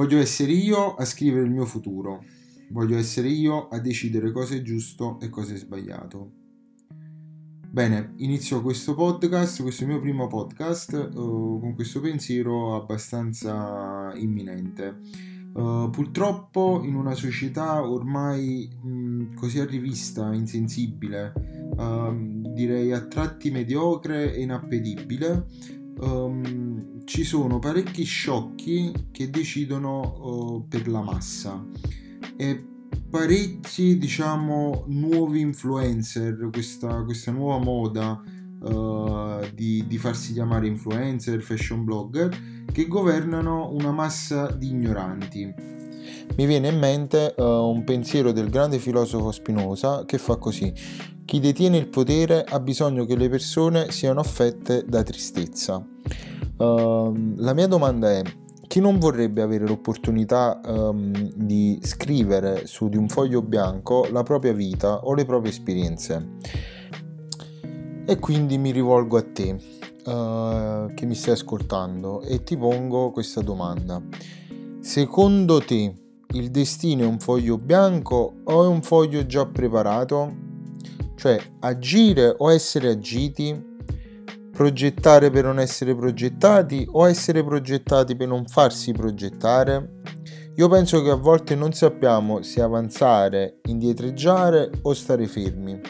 Voglio essere io a scrivere il mio futuro. Voglio essere io a decidere cosa è giusto e cosa è sbagliato. Bene, inizio questo podcast, questo mio primo podcast, uh, con questo pensiero abbastanza imminente. Uh, purtroppo in una società ormai mh, così arrivista, insensibile, uh, direi a tratti mediocre e inappetibile, um, ci sono parecchi sciocchi che decidono uh, per la massa. E parecchi diciamo nuovi influencer questa, questa nuova moda uh, di, di farsi chiamare influencer fashion blogger che governano una massa di ignoranti mi viene in mente uh, un pensiero del grande filosofo Spinoza che fa così chi detiene il potere ha bisogno che le persone siano affette da tristezza. Uh, la mia domanda è, chi non vorrebbe avere l'opportunità um, di scrivere su di un foglio bianco la propria vita o le proprie esperienze? E quindi mi rivolgo a te uh, che mi stai ascoltando e ti pongo questa domanda. Secondo te il destino è un foglio bianco o è un foglio già preparato? Cioè agire o essere agiti, progettare per non essere progettati o essere progettati per non farsi progettare. Io penso che a volte non sappiamo se avanzare, indietreggiare o stare fermi.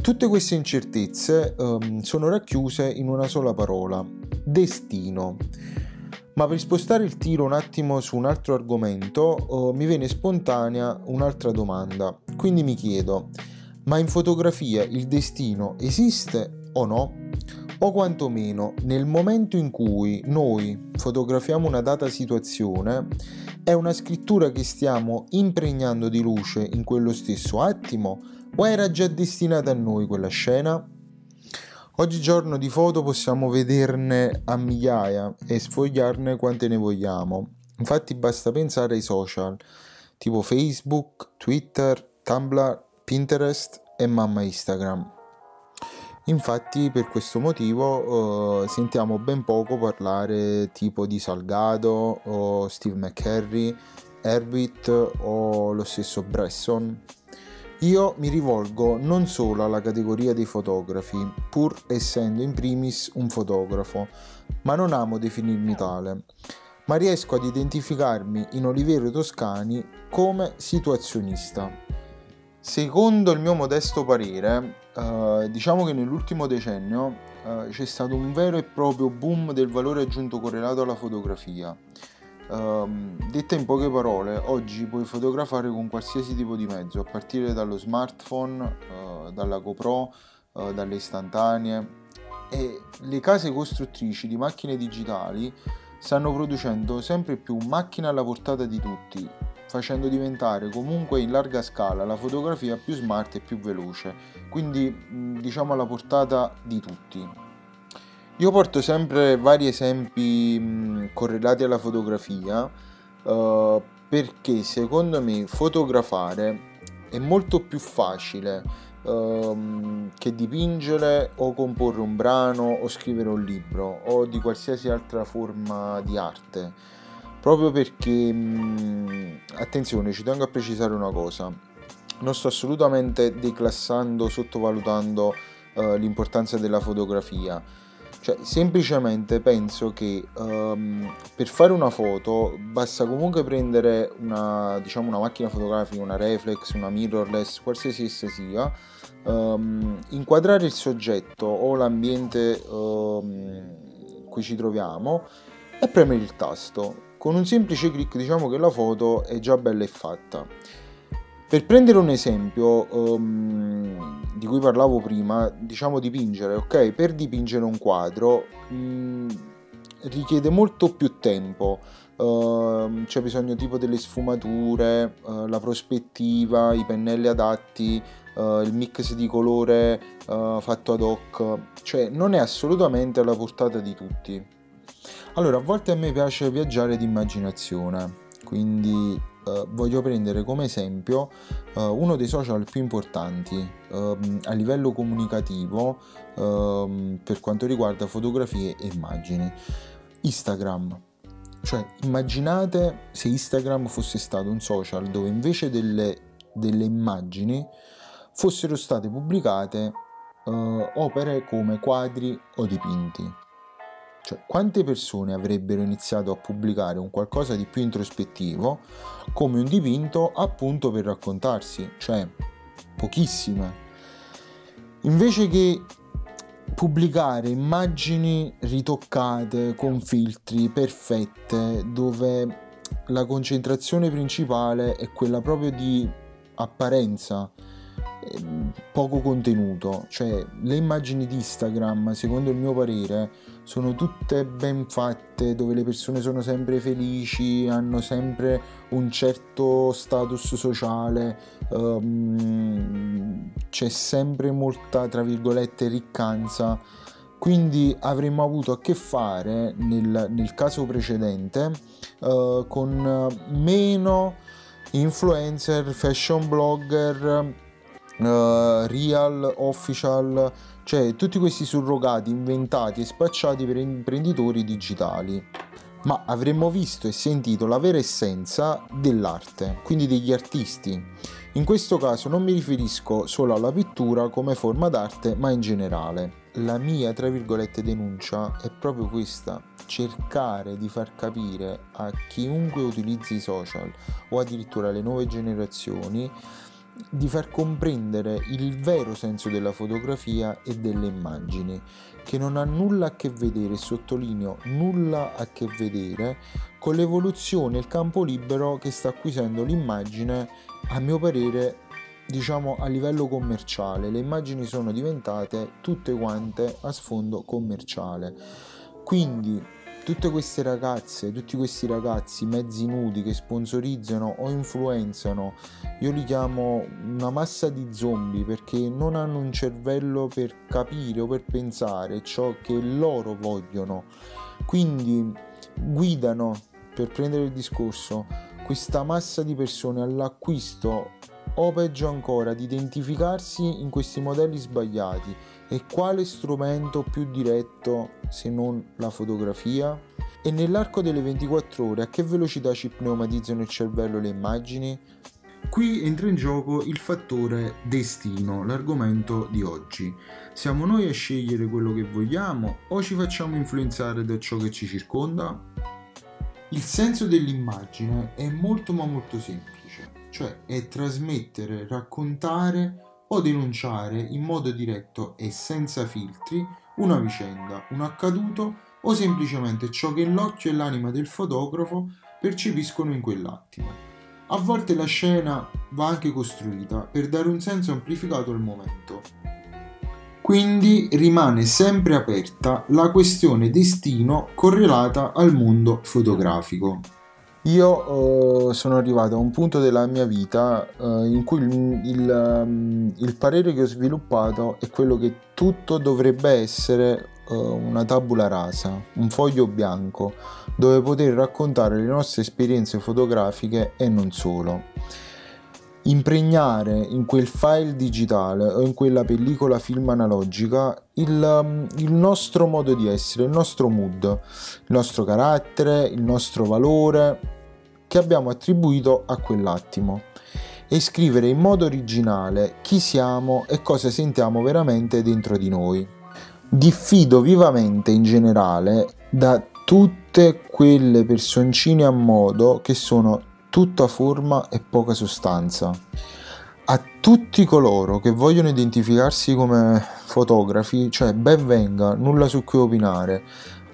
Tutte queste incertezze um, sono racchiuse in una sola parola, destino. Ma per spostare il tiro un attimo su un altro argomento, uh, mi viene spontanea un'altra domanda. Quindi mi chiedo, ma in fotografia il destino esiste o no? O quantomeno nel momento in cui noi fotografiamo una data situazione è una scrittura che stiamo impregnando di luce in quello stesso attimo o era già destinata a noi quella scena? Oggigiorno di foto possiamo vederne a migliaia e sfogliarne quante ne vogliamo. Infatti basta pensare ai social, tipo Facebook, Twitter, Tumblr Pinterest e mamma Instagram. Infatti per questo motivo uh, sentiamo ben poco parlare tipo di Salgado o Steve McCurry, Herbit o lo stesso Bresson. Io mi rivolgo non solo alla categoria dei fotografi, pur essendo in primis un fotografo, ma non amo definirmi tale, ma riesco ad identificarmi in Oliviero Toscani come situazionista. Secondo il mio modesto parere, eh, diciamo che nell'ultimo decennio eh, c'è stato un vero e proprio boom del valore aggiunto correlato alla fotografia. Uh, detta in poche parole, oggi puoi fotografare con qualsiasi tipo di mezzo, a partire dallo smartphone, uh, dalla GoPro, uh, dalle istantanee e le case costruttrici di macchine digitali stanno producendo sempre più macchine alla portata di tutti, facendo diventare comunque in larga scala la fotografia più smart e più veloce, quindi diciamo alla portata di tutti. Io porto sempre vari esempi correlati alla fotografia uh, perché secondo me fotografare è molto più facile uh, che dipingere o comporre un brano o scrivere un libro o di qualsiasi altra forma di arte. Proprio perché attenzione ci tengo a precisare una cosa. Non sto assolutamente declassando sottovalutando uh, l'importanza della fotografia cioè semplicemente penso che um, per fare una foto basta comunque prendere una diciamo una macchina fotografica una reflex una mirrorless qualsiasi essa sia um, inquadrare il soggetto o l'ambiente um, in cui ci troviamo e premere il tasto con un semplice clic diciamo che la foto è già bella e fatta. Per prendere un esempio um, di cui parlavo prima, diciamo dipingere, ok? Per dipingere un quadro um, richiede molto più tempo, uh, c'è bisogno tipo delle sfumature, uh, la prospettiva, i pennelli adatti, uh, il mix di colore fatto ad hoc, cioè non è assolutamente alla portata di tutti. Allora, a volte a me piace viaggiare di immaginazione, quindi eh, voglio prendere come esempio eh, uno dei social più importanti eh, a livello comunicativo ehm, per quanto riguarda fotografie e immagini, Instagram. Cioè, immaginate se Instagram fosse stato un social dove invece delle, delle immagini fossero state pubblicate uh, opere come quadri o dipinti. Cioè, quante persone avrebbero iniziato a pubblicare un qualcosa di più introspettivo come un dipinto appunto per raccontarsi? Cioè, pochissime. Invece che pubblicare immagini ritoccate con filtri perfette dove la concentrazione principale è quella proprio di apparenza Ehm, poco contenuto, cioè le immagini di Instagram, secondo il mio parere, sono tutte ben fatte, dove le persone sono sempre felici, hanno sempre un certo status sociale, um, c'è sempre molta, tra virgolette, riccanza. Quindi avremmo avuto a che fare nel, nel caso precedente uh, con meno influencer, fashion blogger, uh, real, official, cioè tutti questi surrogati inventati e spacciati per imprenditori digitali. Ma avremmo visto e sentito la vera essenza dell'arte, quindi degli artisti. In questo caso non mi riferisco solo alla pittura come forma d'arte, ma in generale. La mia, tra virgolette, denuncia è proprio questa, cercare di far capire a chiunque utilizzi i social o addirittura alle nuove generazioni di far comprendere il vero senso della fotografia e delle immagini, che non ha nulla a che vedere, sottolineo, nulla a che vedere con l'evoluzione e il campo libero che sta acquisendo l'immagine, a mio parere, diciamo a livello commerciale. Le immagini sono diventate tutte quante a sfondo commerciale. Quindi tutte queste ragazze, tutti questi ragazzi mezzi nudi che sponsorizzano o influenzano, io li chiamo una massa di zombie perché non hanno un cervello per capire o per pensare ciò che loro vogliono. Quindi guidano, per prendere il discorso, questa massa di persone all'acquisto o peggio ancora di identificarsi in questi modelli sbagliati e quale strumento più diretto se non la fotografia? E nell'arco delle 24 ore a che velocità ci pneumatizzano il cervello le immagini? Qui entra in gioco il fattore destino, l'argomento di oggi. Siamo noi a scegliere quello che vogliamo o ci facciamo influenzare da ciò che ci circonda? Il senso dell'immagine è molto ma molto semplice, cioè è trasmettere, raccontare o denunciare in modo diretto e senza filtri una vicenda, un accaduto o semplicemente ciò che l'occhio e l'anima del fotografo percepiscono in quell'attimo. A volte la scena va anche costruita per dare un senso amplificato al momento. Quindi rimane sempre aperta la questione destino correlata al mondo fotografico. Io uh, sono arrivato a un punto della mia vita uh, in cui il, il, um, il, parere che ho sviluppato è quello che tutto dovrebbe essere uh, una tabula rasa, un foglio bianco, dove poter raccontare le nostre esperienze fotografiche e non solo. Impregnare in quel file digitale o in quella pellicola film analogica il, um, il nostro modo di essere, il nostro mood, il nostro carattere, il nostro valore che abbiamo attribuito a quell'attimo e scrivere in modo originale chi siamo e cosa sentiamo veramente dentro di noi. Diffido vivamente in generale da tutte quelle personcine a modo che sono tutta forma e poca sostanza. A tutti coloro che vogliono identificarsi come fotografi, cioè ben venga, nulla su cui opinare,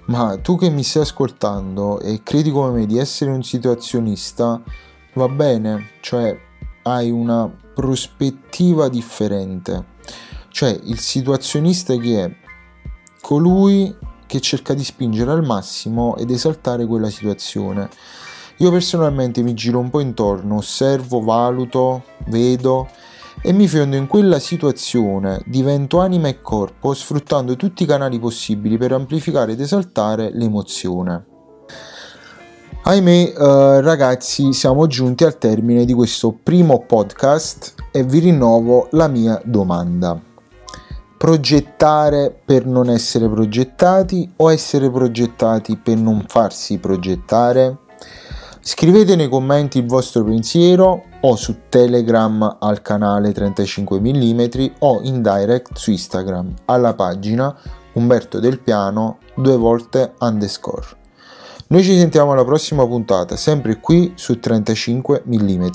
ma tu che mi stai ascoltando e credi come me di essere un situazionista, va bene, cioè hai una prospettiva differente. Cioè il situazionista chi è? Colui che cerca di spingere al massimo ed esaltare quella situazione. Io personalmente mi giro un po' intorno, osservo, valuto, vedo e mi fiondo in quella situazione, divento anima e corpo sfruttando tutti i canali possibili per amplificare ed esaltare l'emozione. Ahimè, eh, ragazzi, siamo giunti al termine di questo primo podcast e vi rinnovo la mia domanda. progettare per non essere progettati o essere progettati per non farsi progettare? Scrivete nei commenti il vostro pensiero o su Telegram al canale 35 mm o in direct su Instagram alla pagina Umberto Del Piano due volte underscore. Noi ci sentiamo alla prossima puntata, sempre qui su 35 mm.